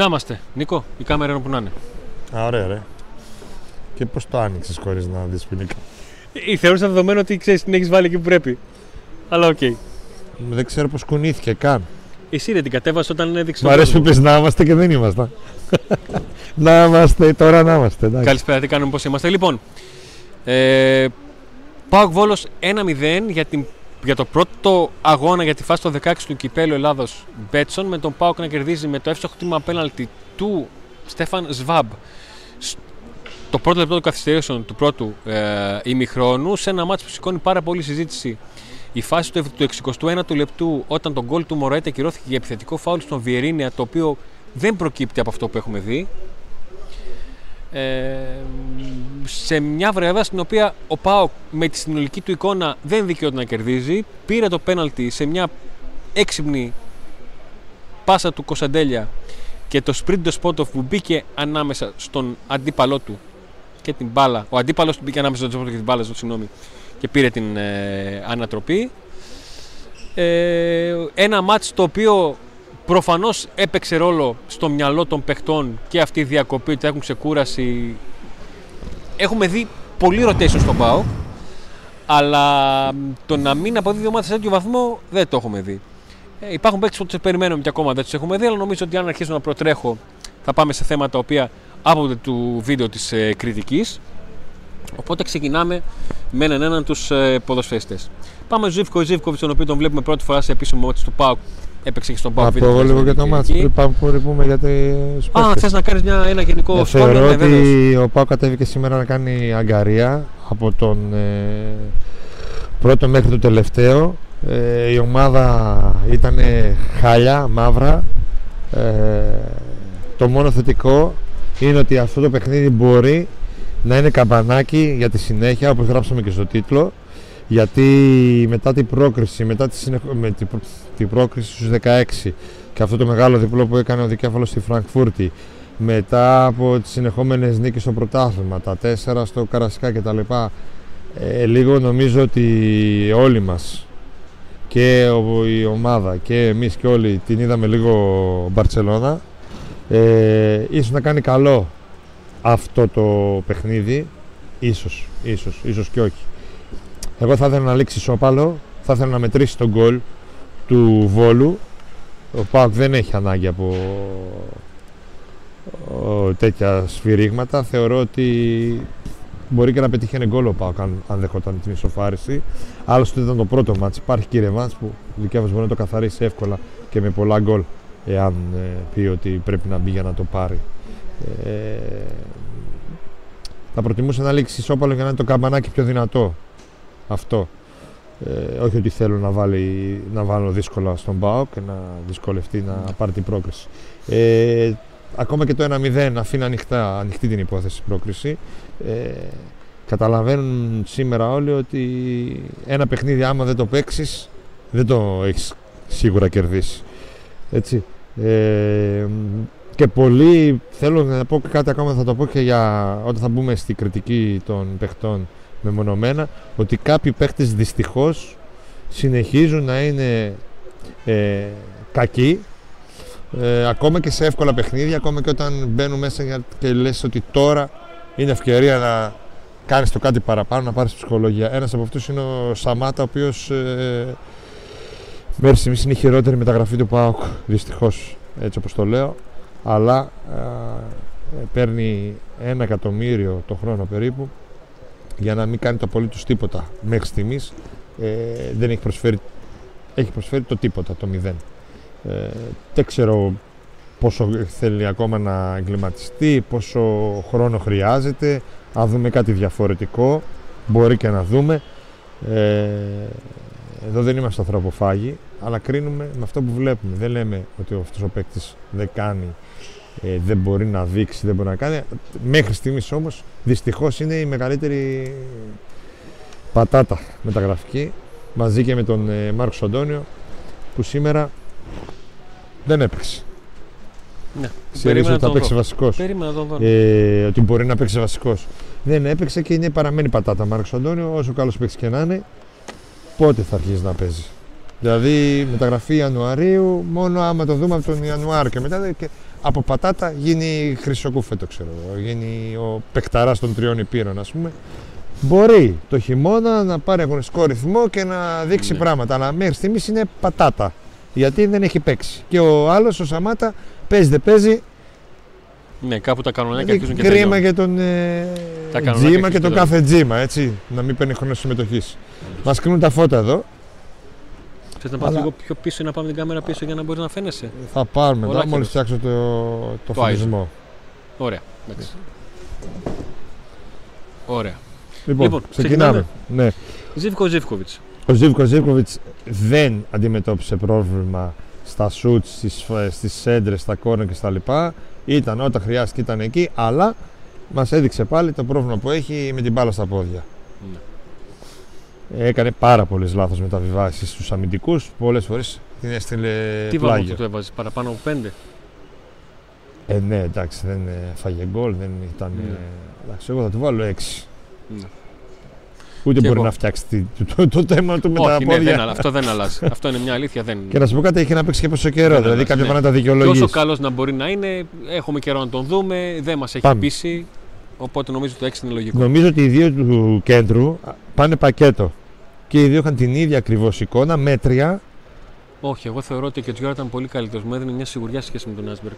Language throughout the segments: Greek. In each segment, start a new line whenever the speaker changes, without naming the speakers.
Να είμαστε. Νίκο, η κάμερα είναι που να είναι.
Α, ωραία, ρε. Και πώς το άνοιξες χωρίς να δεις που είναι.
Ή θεωρούσα δεδομένο ότι ξέρεις την έχεις βάλει εκεί που πρέπει. Αλλά οκ.
Δεν ξέρω πώς κουνήθηκε καν.
Εσύ δεν την κατέβασες όταν έδειξε.
Μ' αρέσει που πες να είμαστε και δεν ήμασταν. να είμαστε, τώρα να είμαστε. εντάξει.
Καλησπέρα, τι κάνουμε, πώς είμαστε. Λοιπόν, ε, ΠΑΟΚ Βόλος 1-0 για, την, για το πρώτο αγώνα για τη φάση των 16 του κυπέλλου Ελλάδος Μπέτσον. Με τον Πάοκ να κερδίζει με το εύστοχο χτύπημα απέναντι του Στέφαν Σβάμπ. Σ- Το πρώτο λεπτό των καθυστερήσεων του πρώτου ε, ημιχρόνου σε ένα μάτσο που σηκώνει πάρα πολύ συζήτηση. Η φάση του, του 61ου λεπτού, όταν το γκολ του Μωραήτα κυρώθηκε για επιθετικό φάουλ στον Βιερίνια, το οποίο δεν προκύπτει από αυτό που έχουμε δει. Ε, σε μια βραδιά στην οποία ο Πάοκ με τη συνολική του εικόνα δεν δικαιούται να κερδίζει. Πήρε το πέναλτι σε μια έξυπνη πάσα του Κωνσταντέλια και το sprint του Σπότοφ που μπήκε ανάμεσα στον αντίπαλό του και την μπάλα. Ο αντίπαλος του μπήκε ανάμεσα στον Σπότοφ και την μπάλα, συγγνώμη, και πήρε την ε, ανατροπή. Ε, ένα μάτς το οποίο προφανώς έπαιξε ρόλο στο μυαλό των παιχτών και αυτή η διακοπή ότι έχουν ξεκούραση. Έχουμε δει πολύ rotation στον ΠΑΟ, αλλά μ, το να μην αποδίδει ομάδα σε τέτοιο βαθμό δεν το έχουμε δει. Ε, υπάρχουν παίκτες που τους περιμένουμε και ακόμα δεν τους έχουμε δει, αλλά νομίζω ότι αν αρχίσουν να προτρέχω θα πάμε σε θέματα τα οποία άπονται του βίντεο της ε, κριτικής. Οπότε ξεκινάμε με έναν έναν τους ε, ποδοσφαιριστές. Πάμε στο Ζήφκο Ζήφκοβιτ, τον οποίο τον βλέπουμε πρώτη φορά σε επίσημο μάτι του ΠΑΟΚ. Έπαιξε και στον ΠΑΟΚ.
Να
β'
πω λίγο για το μάτσο πριν πάμε που πούμε για τους
Α,
παίκτες.
θες να κάνεις ένα γενικό
Ε,
σχόλιο,
θεωρώ
ναι, βέβαιως.
ότι ο Πάο κατέβηκε σήμερα να κάνει αγκαρία από τον ε, πρώτο μέχρι το τελευταίο. Ε, η ομάδα ήταν χάλια, μαύρα. Ε, το μόνο θετικό είναι ότι αυτό το παιχνίδι μπορεί να είναι καμπανάκι για τη συνέχεια, όπως γράψαμε και στο τίτλο. Γιατί μετά την πρόκριση, μετά τη, συνεχ- με την, προ- την πρόκριση στους 16 και αυτό το μεγάλο διπλό που έκανε ο δικέφαλος στη Φραγκφούρτη μετά από τις συνεχόμενες νίκες στο πρωτάθλημα, τα τέσσερα στο Καρασκά κτλ. Ε, λίγο νομίζω ότι όλοι μας και ο- η ομάδα και εμείς και όλοι την είδαμε λίγο Μπαρτσελώνα. Ε, ίσως να κάνει καλό αυτό το παιχνίδι, ίσως, ίσως, ίσως και όχι. Εγώ θα ήθελα να λήξει σώπαλο, θα ήθελα να μετρήσει τον γκολ του Βόλου. Ο Πάοκ δεν έχει ανάγκη από ο, τέτοια σφυρίγματα. Θεωρώ ότι μπορεί και να πετύχει ένα γκολ ο Πάοκ αν, αν δεχόταν την ισοφάριση. Άλλωστε ήταν το πρώτο μάτς. Υπάρχει και η Ρεβάνς που ο δικαίωμας μπορεί να το καθαρίσει εύκολα και με πολλά γκολ εάν ε, πει ότι πρέπει να μπει για να το πάρει. Ε, θα προτιμούσα να λήξει ισόπαλο για να είναι το καμπανάκι πιο δυνατό. Αυτό. Ε, όχι ότι θέλω να, βάλει, να βάλω δύσκολα στον ΠΑΟ και να δυσκολευτεί να πάρει την πρόκριση. Ε, ακόμα και το 1-0 αφήνει ανοιχτά, ανοιχτή την υπόθεση η πρόκριση. Ε, καταλαβαίνουν σήμερα όλοι ότι ένα παιχνίδι άμα δεν το παίξεις, δεν το έχεις σίγουρα κερδίσει. Έτσι. Ε, και πολλοί, θέλω να πω και κάτι ακόμα, θα το πω και για όταν θα μπούμε στη κριτική των παιχτών μεμονωμένα, ότι κάποιοι παίχτες δυστυχώς συνεχίζουν να είναι ε, κακοί ε, ακόμα και σε εύκολα παιχνίδια, ακόμα και όταν μπαίνουν μέσα για- και λες ότι τώρα είναι ευκαιρία να κάνεις το κάτι παραπάνω, να πάρεις ψυχολογία. Ένας από αυτούς είναι ο Σαμάτα, ο οποίος ε, μέχρι στιγμής είναι η χειρότερη μεταγραφή του ΠΑΟΚ, δυστυχώς, έτσι όπως το λέω, αλλά ε, παίρνει ένα εκατομμύριο το χρόνο περίπου για να μην κάνει το απολύτως τίποτα μέχρι στιγμής ε, δεν έχει προσφέρει, έχει προσφέρει το τίποτα, το μηδέν. Ε, δεν ξέρω πόσο θέλει ακόμα να εγκληματιστεί, πόσο χρόνο χρειάζεται, αν δούμε κάτι διαφορετικό, μπορεί και να δούμε. Ε, εδώ δεν είμαστε ανθρωποφάγοι, αλλά κρίνουμε με αυτό που βλέπουμε. Δεν λέμε ότι αυτός ο παίκτης δεν κάνει, ε, δεν μπορεί να δείξει, δεν μπορεί να κάνει. Μέχρι στιγμής όμως, δυστυχώς είναι η μεγαλύτερη πατάτα μεταγραφική, μαζί και με τον ε, Μάρκος Αντώνιο, που σήμερα δεν έπαιξε.
Ναι.
Ξέρεις
Περίμενα
ότι
να
θα
τον
παίξει
δω.
βασικός.
Περίμενα να τον δω.
Ε, ότι μπορεί να παίξει βασικός. Δεν έπαιξε και είναι παραμένει πατάτα. Μάρκος Αντώνιο, όσο καλός παίξει και να είναι, πότε θα αρχίσει να παίζει. Δηλαδή μεταγραφή Ιανουαρίου, μόνο άμα το δούμε από τον Ιανουάριο και μετά. δεν- Και από πατάτα γίνει χρυσοκούφετο, ξέρω εγώ. Γίνει ο παικταράς των τριών υπήρων, ας πούμε. Μπορεί το χειμώνα να πάρει αγωνιστικό ρυθμό και να δείξει
Ναι.
πράγματα. Αλλά μέχρι στιγμής είναι πατάτα. Γιατί δεν έχει παίξει. Και ο άλλος, ο Σαμάτα, παίζει δεν παίζει.
Ναι, κάπου τα κανονάκια
Δηλαδή,
αρχίζουν και
κρίμα
τελειώνουν.
για τον ε,
Τα κανονάκια
τζίμα και
αρχίζουν
τον
και
κάθε τζίμα, έτσι. Να μην παίρνει χρόνο συμμετοχής. Μας κρίνουν τα φώτα εδώ.
Θες να πάμε
Αλλά-
λίγο πιο πίσω ή να πάμε την κάμερα πίσω για να μπορείς να φαίνεσαι;
Θα πάρουμε μετά
Ολάκερος.
μόλις φτιάξω το, το,
Το
φωτισμό.
Ωραία. εντάξει. Ωραία.
Λοιπόν,
Λοιπόν,
ξεκινάμε. Ναι.
Ζήβκο Ζήβκοβιτ.
Ο Ζίβκο Ζίβκοβιτς δεν αντιμετώπισε πρόβλημα στα σουτς, στις, στις σέντρες, στα κόρνερ και στα λοιπά. Ήταν όταν χρειάστηκε ήταν εκεί, αλλά μας έδειξε πάλι το πρόβλημα που έχει με την μπάλα στα πόδια. Έκανε πάρα πολλές λάθος μεταβιβάσεις στους αμυντικούς, πολλές φορές την έστειλε
Τι βάζω
πλάγιο.
αυτό το έβαζες, παραπάνω από πέντε;
Ε, ναι, εντάξει, δεν ε, φάγε γκολ, δεν ήταν...
Ναι.
ε, εντάξει, εγώ θα του βάλω 6.
Ναι.
Ούτε
Και
μπορεί
εγώ.
να φτιάξει τη- το, το, το θέμα του με τα
Όχι, ναι,
πόδια.
δεν, αλλα- αυτό δεν αλλάζει. αυτό είναι μια αλήθεια. Δεν...
Και να σου πω κάτι, έχει να παίξει και πόσο καιρό.
Δεν
δηλαδή,
αλλάζει,
κάποια
ναι.
πράγματα τα
Και όσο
δικαιολογήσει.
καλός να μπορεί να είναι, έχουμε καιρό να τον δούμε, δεν μας έχει
Πάμε.
πείσει. Οπότε νομίζω ότι το 6 είναι λογικό.
Νομίζω ότι οι δύο του κέντρου α, πάνε πακέτο. Και οι δύο είχαν την ίδια ακριβώς εικόνα, μέτρια.
Όχι, εγώ θεωρώ ότι και ο Τζιόρα ήταν πολύ καλύτερος. Μου έδινε μια σιγουριά σε σχέση με τον Άσμπεργκ.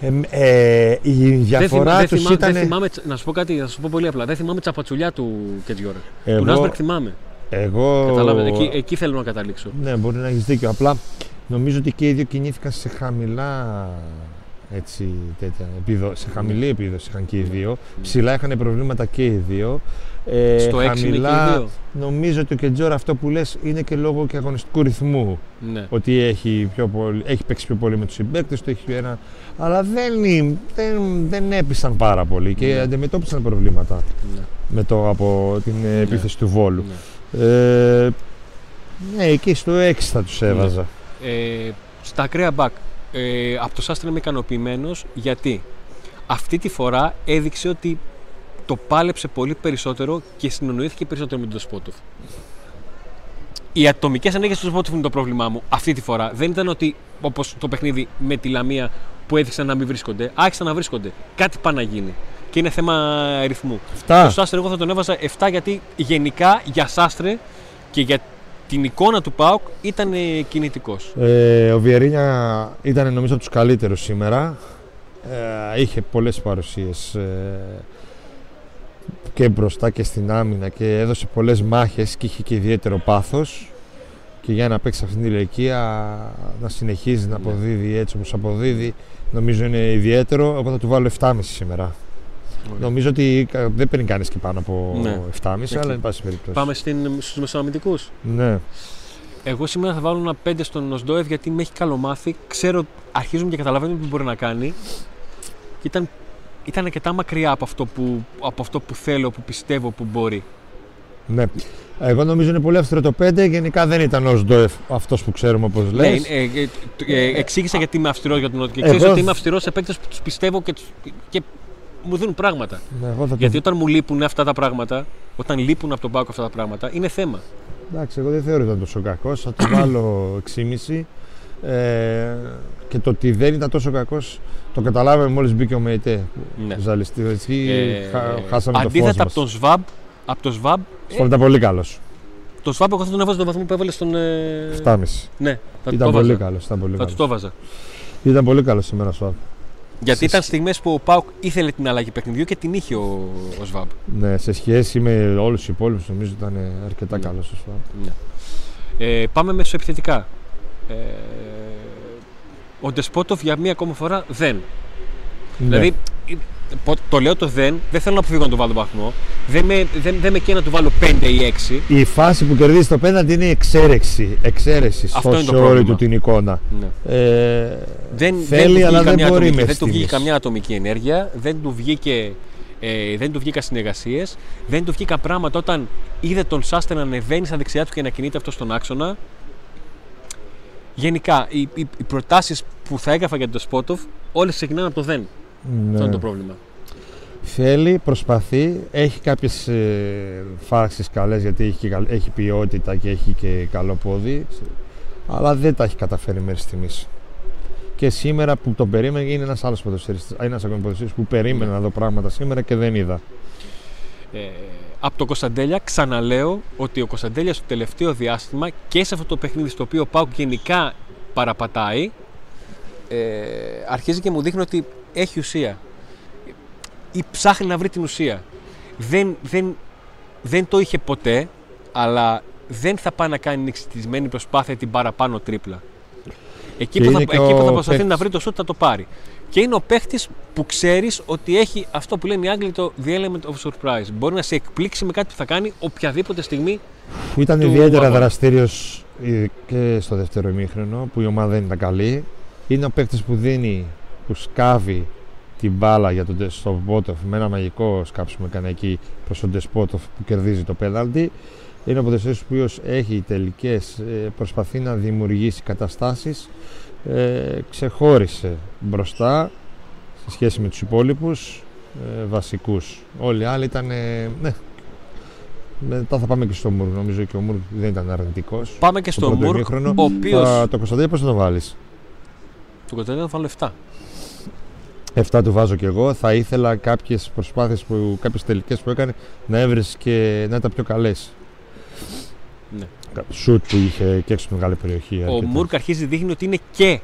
Ε, ε, η διαφορά
δεν,
τους
θυμά-
ήταν.
δεν θυμάμαι, τσα- να σου πω κάτι, θα σου πω πολύ απλά. Δεν θυμάμαι τσαπατσουλιά του Κετζιόρα. Του
Εγώ,
Άσμπεργκ θυμάμαι.
εγώ
Καταλάβετε, εκεί, εκεί θέλω να καταλήξω.
Ναι, μπορεί να έχεις δίκιο. Απλά νομίζω ότι και οι δύο κινήθηκαν σε χαμηλά. Έτσι, τέτοια, επίδο, σε χαμηλή επίδοση είχαν και οι δύο. Ψηλά είχαν προβλήματα και οι δύο. Ε,
Στο 6 είναι και οι δύο.
Νομίζω ότι ο Κεντζόρα αυτό που λες είναι και λόγω και αγωνιστικού ρυθμού.
Ναι.
Ότι έχει, πιο πολύ, έχει παίξει πιο πολύ με τους συμπαίκτες του, έχει ένα... Αλλά δεν, είναι- δεν, δεν έπεισαν πάρα πολύ και
Ναι.
αντιμετώπισαν προβλήματα
ναι,
με το, από την ε, επίθεση του Βόλου.
ναι.
Ε, ναι, εκεί στο 6 θα τους έβαζα.
Ε, στα ακραία μπακ, ε, από το Σάστρα είμαι ικανοποιημένος γιατί αυτή τη φορά έδειξε ότι το πάλεψε πολύ περισσότερο και συνεννοήθηκε περισσότερο με τον Σπότοφ. Οι ατομικές ανάγκες του Σπότοφ είναι το πρόβλημά μου αυτή τη φορά. Δεν ήταν ότι όπως το παιχνίδι με τη Λαμία που έδειξαν να μην βρίσκονται. Άρχισαν να βρίσκονται. Κάτι πάει να γίνει. Και είναι θέμα ρυθμού.
Αυτά.
Το Σάστρε εγώ θα τον έβαζα 7 γιατί γενικά για Σάστρε και για την εικόνα του ΠΑΟΚ ήταν κινητικός.
Ε, ο Βιερίνια ήταν νομίζω από τους καλύτερους σήμερα. Ε, είχε πολλές παρουσίες ε, και μπροστά και στην άμυνα και έδωσε πολλές μάχες και είχε και ιδιαίτερο πάθος και για να παίξει αυτή την ηλικία να συνεχίζει να
Ναι.
αποδίδει έτσι όπως αποδίδει νομίζω είναι ιδιαίτερο. Εγώ θα του βάλω 7,5 σήμερα. Νομίζω ότι κα- δεν παίρνει κανείς και πάνω από
Ναι.
7,5 αλλά
Εκεί.
εν πάση περιπτώσει.
Πάμε στην, στους μεσοαμυντικούς.
Ναι.
Εγώ σήμερα θα βάλω ένα 5 στον Νοσντόεφ γιατί με έχει καλομάθει. Ξέρω, αρχίζουμε και καταλαβαίνουμε τι μπορεί να κάνει. Και ήταν, ήταν αρκετά μακριά από αυτό, που, από αυτό που θέλω, που πιστεύω που μπορεί.
Ναι. Εγώ νομίζω είναι πολύ αυστηρό το 5. Γενικά δεν ήταν ο Σντοεφ αυτός που ξέρουμε όπως
Ναι,
λες.
ε, ε, ε, ε, εξήγησα γιατί είμαι αυστηρό για τον Νότιο. Και
Εγώ-
ξέρει ότι είμαι αυστηρός σε παίκτες που τους πιστεύω και, τους- και μου δίνουν πράγματα.
Ναι, εγώ θα το-
Γιατί όταν μου λείπουν αυτά τα πράγματα, όταν λείπουν από τον πάκο αυτά τα πράγματα, είναι θέμα.
Εντάξει, εγώ δεν θεωρώ ότι ήταν τόσο κακός. Θα του βάλω 6,5. Ε, και το ότι δεν ήταν τόσο κακός το καταλάβαμε μόλις μπήκε ο Μεϊτέ.
Ναι.
Ζαλιστή, έτσι,
Ε,
χα- χάσαμε το φως
αντίθετα από
μας.
τον Σβάμπ, από τον Σβάμπ,
Σβάμπ ήταν πολύ καλός.
το Σβάμπ εγώ θα τον έβαζα στον βαθμό που έβαλε στον. ε,
7,5.
Ναι, θα του
Ήταν
το
πολύ
βάζα.
καλός. Ήταν πολύ,
Θα του
καλός.
το βάζα.
ήταν πολύ καλός σήμερα Σβάμπ.
Γιατί
Σε
ήταν
σχ-
στιγμές που ο Πάουκ ήθελε την αλλαγή παιχνιδιού και την είχε ο, ο Σβάμπ.
Ναι, σε σχέση με όλους τους υπόλοιπους νομίζω ήταν αρκετά
Ναι.
καλός ο Σβάμπ.
Ναι. Ε, πάμε μεσοεπιθετικά. Ε, ο Ντεσπότοφ για μία ακόμα φορά δεν.
Ναι.
Δηλαδή, ε, πο- το λέω το δεν, δεν θέλω να αποφύγω να του βάλω βαθμό. Δεν με, δεν, δεν με καίει να του βάλω 5 ή 6.
Η φάση που κερδίζει το πέναντι είναι η εξαίρεση, εξαίρεση
Αυτό
στο
είναι το
σε όλη
πρόβλημα.
του την εικόνα.
Ναι.
Ε,
Δεν,
θέλει,
δεν του
αλλά
βγήκε
δεν
καμιά
μπορεί
ατομική,
με
δεν του βγήκε
στιγμές.
καμιά ατομική ενέργεια, δεν του βγήκε. Ε, δεν του βγήκαν συνεργασίες, δεν του βγήκαν πράγματα όταν είδε τον Σάστερ να ανεβαίνει στα δεξιά του και να κινείται αυτός στον άξονα. Γενικά, οι, οι, οι προτάσεις που θα έγραφα για τον Σπότοφ, όλε ξεκινάνε από το δεν.
ναι.
Αυτό είναι το πρόβλημα.
Θέλει, προσπαθεί, έχει κάποιες ε, φάξεις καλές γιατί έχει, και καλ- έχει ποιότητα και έχει και καλό πόδι αλλά δεν τα έχει καταφέρει μέχρι στιγμής. Και σήμερα που τον περίμενε είναι ένας άλλος ποδοσφαιριστής, ένας ακόμη ποδοσφαιριστής που περίμενε να δω πράγματα σήμερα και δεν είδα.
Ε, από τον Κωνσταντέλια ξαναλέω ότι ο Κωνσταντέλιας στο τελευταίο διάστημα και σε αυτό το παιχνίδι στο οποίο ο Πάουκ γενικά παραπατάει ε, αρχίζει και μου δείχνει ότι έχει ουσία ή ψάχνει να βρει την ουσία. Δεν, δεν, δεν το είχε ποτέ, αλλά δεν θα πάει να κάνει εξητισμένη προσπάθεια την παραπάνω τρίπλα. Εκεί που, θα, εκεί που θα προσπαθεί να βρει το σούτ θα το πάρει. Και είναι ο παίχτης που ξέρεις ότι έχει αυτό που λένε οι Άγγλοι το The element of surprise. Μπορεί να σε εκπλήξει με κάτι που θα κάνει οποιαδήποτε στιγμή.
Ήταν ιδιαίτερα δραστήριος και στο δεύτερο ημίχρονο που η ομάδα δεν ήταν καλή. Είναι ο παίχτης που δίνει, που σκάβει την μπάλα για τον Ντεσπότοφ με ένα μαγικό σκάψιμο έκανε εκεί προς τον Ντεσπότοφ που κερδίζει το πέναλτι. Είναι ο ποδοσφαίρις που έχει τελικές, ε, προσπαθεί να δημιουργήσει καταστάσεις, ε, ξεχώρισε μπροστά σε σχέση με τους υπόλοιπους ε, βασικούς. Όλοι οι άλλοι ήταν, ναι, μετά θα πάμε και στο Μουρ. Νομίζω και ο Μουρ δεν ήταν αρνητικός.
Πάμε και στο Μουρ. Ο οποίος...
Το Κωνσταντίνο πώς θα το βάλεις;
Το Κωνσταντίνο θα βάλω 7.
7 του βάζω και εγώ. Θα ήθελα κάποιες προσπάθειες, κάποιες τελικές που έκανε να έβρισκε και να ήταν πιο καλές. Ναι. Σουτ που είχε και έξω από μεγάλη περιοχή.
Ο Μούρκ αρχίζει δείχνει ότι είναι και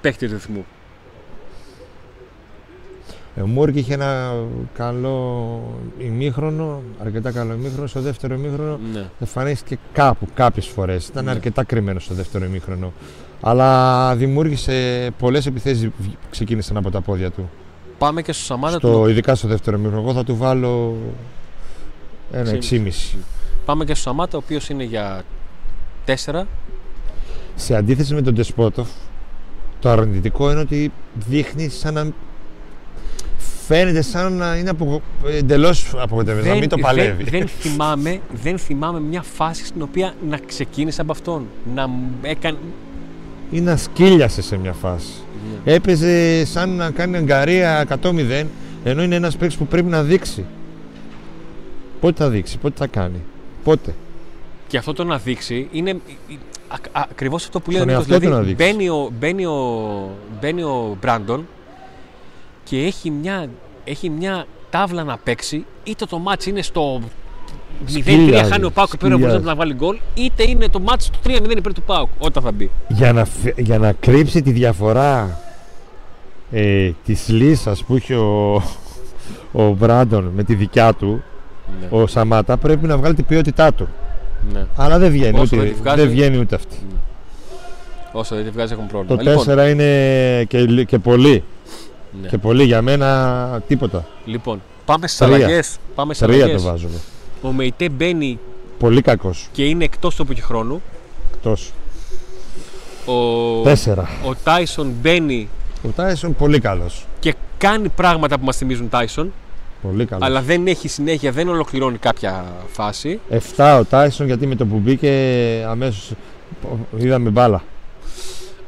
παίχτη ρυθμού.
Ο Μούρκ είχε ένα καλό ημίχρονο, αρκετά καλό ημίχρονο. Στο δεύτερο ημίχρονο ναι. εμφανίστηκε κάπου, κάποιες φορές. Ήταν ναι. αρκετά κρυμμένος στο δεύτερο ημίχρονο. Αλλά δημιούργησε πολλές επιθέσεις που ξεκίνησαν από τα πόδια του.
Πάμε και στο Σαμάτα
στο, του. Ειδικά στο δεύτερο ημίχρονο. Εγώ θα του βάλω ένα 6,5.
Πάμε και στο Σαμάτα, ο οποίος είναι για 4.
Σε αντίθεση με τον Τεσπότοφ, το αρνητικό είναι ότι δείχνει σαν να φαίνεται σαν να είναι απο... εντελώς απογοητευμένος, να μην το παλεύει.
Δεν, δεν, θυμάμαι, δεν θυμάμαι μια φάση στην οποία να ξεκίνησε από αυτόν. Να έκανε.
ή να σκύλιασε σε μια φάση. Ναι. Έπαιζε σαν να κάνει αγκαρία 100-0, ενώ είναι ένας παίκτης που πρέπει να δείξει. Πότε θα δείξει, πότε θα κάνει. Πότε;
Και αυτό το να δείξει είναι ακριβώς αυτό που λέει ο Δηλαδή, μπαίνει ο, μπαίνει, ο, μπαίνει ο Μπράντον και έχει μια, έχει μια τάβλα να παίξει, είτε το μάτς είναι στο 0-3 χάνει ο Πάουκ και πέρα να βάλει γκολ, είτε είναι το μάτς στο 3-0 υπέρ του Πάουκ όταν θα μπει.
Για να, για να κρύψει τη διαφορά ε, της λύσας που είχε ο, ο Μπράντον με τη δικιά του, ναι. Ο Σαμάτα πρέπει να βγάλει την ποιότητά του. Ναι. Αλλά δεν βγαίνει, ούτε, δεν, βγάζει, δεν βγαίνει ούτε αυτή. Ναι.
Όσο δεν τη βγάζει έχουν πρόβλημα.
Το λοιπόν, 4 είναι και, και πολύ. Ναι. Και πολύ για μένα τίποτα.
Λοιπόν, πάμε στις αλλαγές. Πάμε
στις Τρία το βάζουμε.
Ο Μεϊτέ μπαίνει.
Πολύ κακός.
Και είναι εκτός του χρόνου.
Εκτός.
Ο...
Τέσσερα.
Ο Τάισον μπαίνει.
Ο Τάισον πολύ καλός.
Και κάνει πράγματα που μας θυμίζουν Τάισον.
Πολύ καλός.
Αλλά δεν έχει συνέχεια, δεν ολοκληρώνει κάποια φάση.
7 ο Τάισον γιατί με το που μπήκε αμέσως είδαμε μπάλα.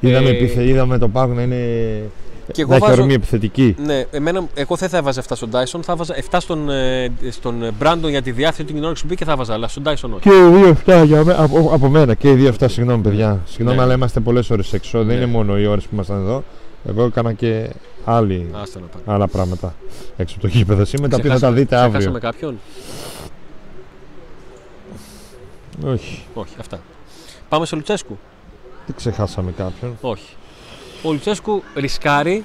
Είδαμε, ε... επιθε... είδαμε το πάγο να είναι και εγώ βάζω... επιθετική.
Ναι, εμένα, εγώ δεν θα έβαζα 7 στον Τάισον, θα έβαζα 7 στον, ε, στον Μπράντον για τη διάθεση του κοινωνικού που μπήκε θα έβαζα, αλλά στον Τάισον όχι.
Και οι δύο 7 για με, από, από μένα και οι δύο 7, συγγνώμη παιδιά. Συγγνώμη, ναι. αλλά είμαστε πολλές ώρες έξω. Ναι. Δεν είναι μόνο οι ώρες που ήμασταν εδώ. Εγώ έκανα και άλλη, άλλα πράγματα έξω από το γήπεδο σήμερα, τα οποία θα τα δείτε αύριο.
Ξεχάσαμε κάποιον;
Όχι.
Όχι, αυτά. Πάμε στο Λουτσέσκου.
Δεν ξεχάσαμε κάποιον;
Όχι. Ο Λουτσέσκου ρισκάρει.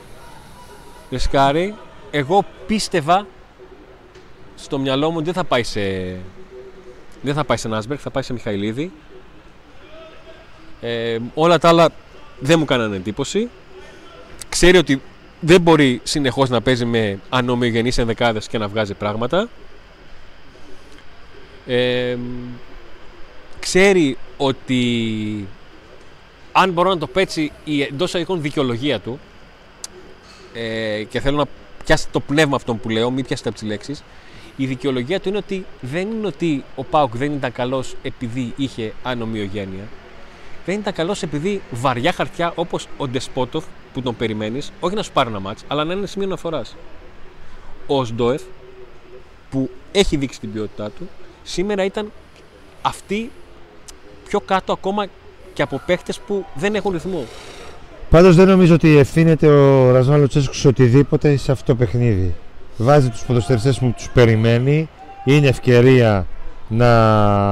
Ρισκάρει. Εγώ πίστευα στο μυαλό μου ότι δεν θα πάει σε. Δεν θα πάει σε Νάσμπεργκ, θα πάει σε Μιχαηλίδη. Ε, όλα τα άλλα δεν μου κάνανε εντύπωση. Ξέρει ότι δεν μπορεί συνεχώς να παίζει με ανομοιογενείς ενδεκάδες και να βγάζει πράγματα. Ε, ξέρει ότι αν μπορώ να το πέτσι η εντός εισαγωγικών δικαιολογία του ε, και θέλω να πιάσει το πνεύμα αυτό που λέω, μην πιάσετε από τις λέξεις. Η δικαιολογία του είναι ότι δεν είναι ότι ο Πάουκ δεν ήταν καλός επειδή είχε ανομοιογένεια. Δεν ήταν καλός επειδή βαριά χαρτιά όπως ο Ντεσπότοφ που τον περιμένεις, όχι να σου πάρει ένα μάτς, αλλά να είναι σημείο αναφοράς. Ο Σντόεφ που έχει δείξει την ποιότητά του, σήμερα ήταν αυτή πιο κάτω ακόμα και από παίχτε που δεν έχουν ρυθμό.
Πάντως δεν νομίζω ότι ευθύνεται ο Ρασβάν Λουτσέσκου σε οτιδήποτε σε αυτό το παιχνίδι. Βάζει τους ποδοσφαιριστές που τους περιμένει. Είναι ευκαιρία να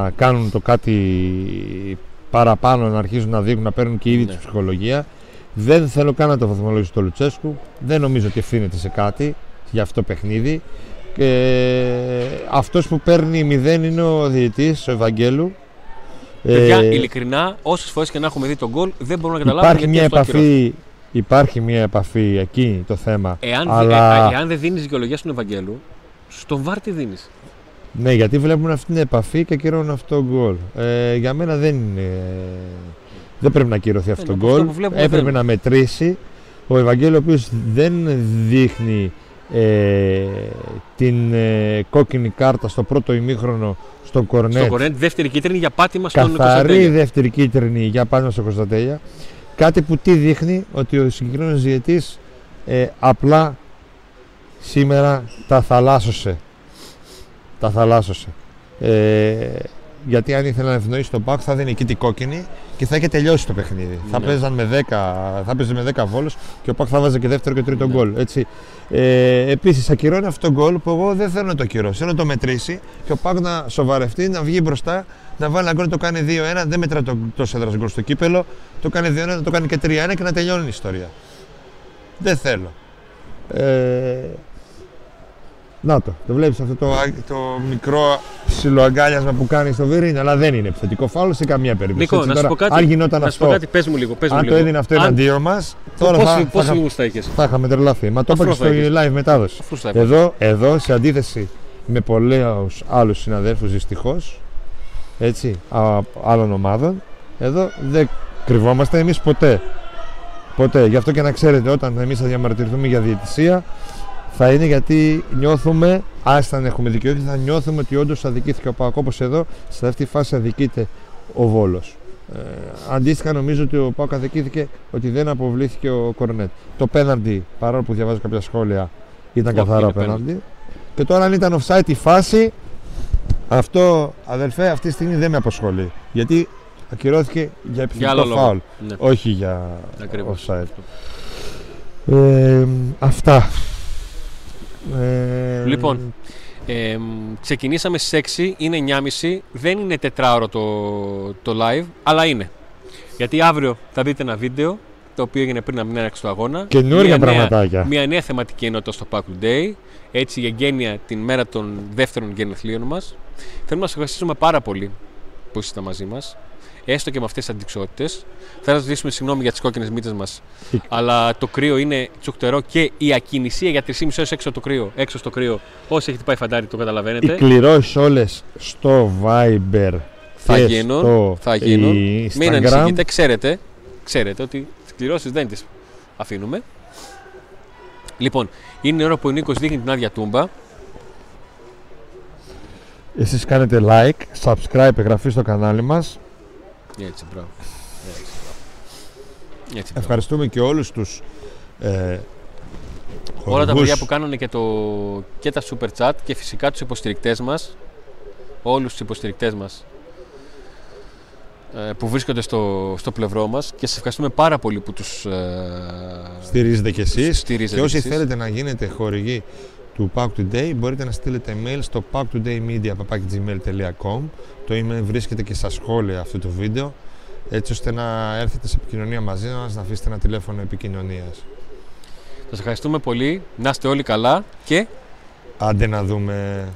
κάνουν το κάτι παραπάνω, να αρχίζουν να δείχνουν, να παίρνουν και ήδη
Ναι.
τη ψυχολογία. Δεν θέλω καν να το βαθμολογήσω το Λουτσέσκου. Δεν νομίζω ότι ευθύνεται σε κάτι για αυτό το παιχνίδι. Και αυτός που παίρνει 0 είναι ο διαιτής, ο Ευαγγέλου.
Παιδιά,
Ε,
ειλικρινά, όσες φορές και να έχουμε δει τον γκολ, δεν μπορούμε να καταλάβουμε
υπάρχει
γιατί
μια
αυτό ακυρώθηκε.
επαφή, υπάρχει μια επαφή εκεί το θέμα.
Εάν,
αλλά...
ε, εάν δεν δίνεις δικαιολογία στον Ευαγγέλου, στον Βάρ τι δίνεις;
Ναι, γιατί βλέπουν αυτή την επαφή και ακυρώνουν αυτό το γκολ. Ε, για μένα δεν είναι. Δεν πρέπει να ακυρωθεί αυτό το
από αυτό
γκολ.
που βλέπουμε
Έπρεπε
δεν.
να μετρήσει. Ο Ευαγγέλιο, ο οποίος δεν δείχνει ε, την ε, κόκκινη κάρτα στο πρώτο ημίχρονο στον Κορνέτ.
Στον Κορέντ, δεύτερη κίτρινη για πάτημα στον
Ναι. καθαρή
Κωνσταντέλια.
δεύτερη κίτρινη για πάνω στο Κωνσταντέλια. Κάτι που τι δείχνει ότι ο συγκεκριμένος διαιτής ε, απλά σήμερα τα θαλάσσωσε. Τα θαλάσσωσε. Ε, γιατί αν ήθελε να ευνοήσει τον ΠΑΟΚ θα δίνει εκεί την κόκκινη και θα είχε τελειώσει το παιχνίδι. Θα
Ναι.
παίζαν με 10, θα παίζει με 10 ο Βόλος και ο ΠΑΟΚ θα βάζει και δεύτερο και τρίτο
Ναι.
γκολ. Έτσι. Ε, Επίσης, ακυρώνει αυτό το γκολ που εγώ δεν θέλω να το ακυρώσω. Θέλω να το μετρήσει και ο ΠΑΟΚ να σοβαρευτεί, να βγει μπροστά, να βάλει ένα γκολ, το κάνει 2-1. Δεν μετρά το, το έδρα γκολ στο κύπελο. Το κάνει 2-1, να το κάνει και 3-1 και να τελειώνει η ιστορία. Δεν θέλω. Ε, να το, το βλέπεις αυτό το, α- το μικρό ψιλοαγκάλιασμα που κάνεις στο Βερίνι, αλλά δεν είναι επιθετικό φάουλ σε καμία περίπτωση.
Νίκο,
Έτσι,
να σου
τώρα,
πω κάτι.
Αν γινόταν
να σου πω
αυτό,
κάτι, πες μου λίγο. Πες μου
αν
λίγο.
το έδινε αυτό
Αν-
εναντίον μας, τώρα
Πόσοι-
θα,
Πόσοι
θα,
βαθμούς θα είχες;
θα είχαμε τρελαθεί. Μα το είπα και
Αφρός
στο
θα είχες.
live μετάδοση.
Αφού στα έπαιζε.
Εδώ, εδώ, σε αντίθεση με πολλούς άλλους συναδέλφους δυστυχώς, έτσι, α, άλλων ομάδων, εδώ δεν κρυβόμαστε εμείς ποτέ. Ποτέ. Γι' αυτό και να ξέρετε, όταν εμείς θα διαμαρτυρηθούμε για διαιτησία, θα είναι γιατί νιώθουμε, άστα αν έχουμε δικαιώθει, θα νιώθουμε ότι όντως αδικήθηκε ο Πάκο. Όπω εδώ, σε αυτή τη φάση αδικείται ο Βόλος. Ε, αντίστοιχα, νομίζω ότι ο Πάκο αδικήθηκε ότι δεν αποβλήθηκε ο Κορνέτ. Το πέναντι, παρόλο που διαβάζω κάποια σχόλια, ήταν
Όχι,
καθαρά
είναι
πέναντι. Και τώρα, αν ήταν offside η φάση, αυτό αδελφέ αυτή τη στιγμή δεν με απασχολεί. Γιατί ακυρώθηκε για
Για
επιθετικό
άλλο λόγο.
φάουλ,
Ναι,
όχι για
ακριβώς.
offside. Ε, αυτά. Ε,
Λοιπόν, Ε, μ, ξεκινήσαμε στις 6, είναι 9.30, δεν είναι τετράωρο το, το live, αλλά είναι. Γιατί αύριο θα δείτε ένα βίντεο, το οποίο έγινε πριν από την έναρξη του αγώνα.
Καινούργια
Μια νέα-
πραγματάκια.
Μια νέα θεματική ενότητα στο Pack Day, έτσι για γένεια την μέρα των δεύτερων γενεθλίων μας. Θέλουμε να σας ευχαριστήσουμε πάρα πολύ που είστε μαζί μας, έστω και με αυτές τις αντικσότητες. Θα σας ζητήσουμε συγγνώμη για τις κόκκινες μύτες μας, αλλά το κρύο είναι τσουκτερό και η ακινησία για 3,5 ώρες έξω, το κρύο, έξω στο κρύο. Όσοι έχετε πάει φαντάρι το
Οι
καταλαβαίνετε.
κληρώσεις όλες στο Viber
Θα
και
γίνουν,
στο
θα γίνουν.
Instagram.
Μην ανησυχείτε, ξέρετε, ξέρετε ότι τις κληρώσεις δεν τις αφήνουμε. Λοιπόν, είναι η ώρα που ο Νίκος δείχνει την άδεια τούμπα.
Εσείς κάνετε like, subscribe, εγγραφή στο κανάλι μας.
Έτσι, μπράβο. Έτσι, μπράβο. Έτσι, μπράβο.
Ευχαριστούμε και όλους τους ε,
Όλα τα
χορηγούς.
παιδιά που κάνουν και, το, και τα super chat και φυσικά τους υποστηρικτές μας, όλους τους υποστηρικτές μας ε, που βρίσκονται στο, στο πλευρό μας και σας ευχαριστούμε πάρα πολύ που τους ε,
στηρίζετε κι εσείς.
τους στηρίζετε
Και όσοι
κι εσείς.
θέλετε να γίνετε χορηγοί του Pack Today μπορείτε να στείλετε mail στο packtodaymedia.gmail.com Το email βρίσκεται και στα σχόλια αυτού του βίντεο έτσι ώστε να έρθετε σε επικοινωνία μαζί μας, να αφήσετε ένα τηλέφωνο επικοινωνίας.
Σας ευχαριστούμε πολύ, να είστε όλοι καλά και
Άντε να δούμε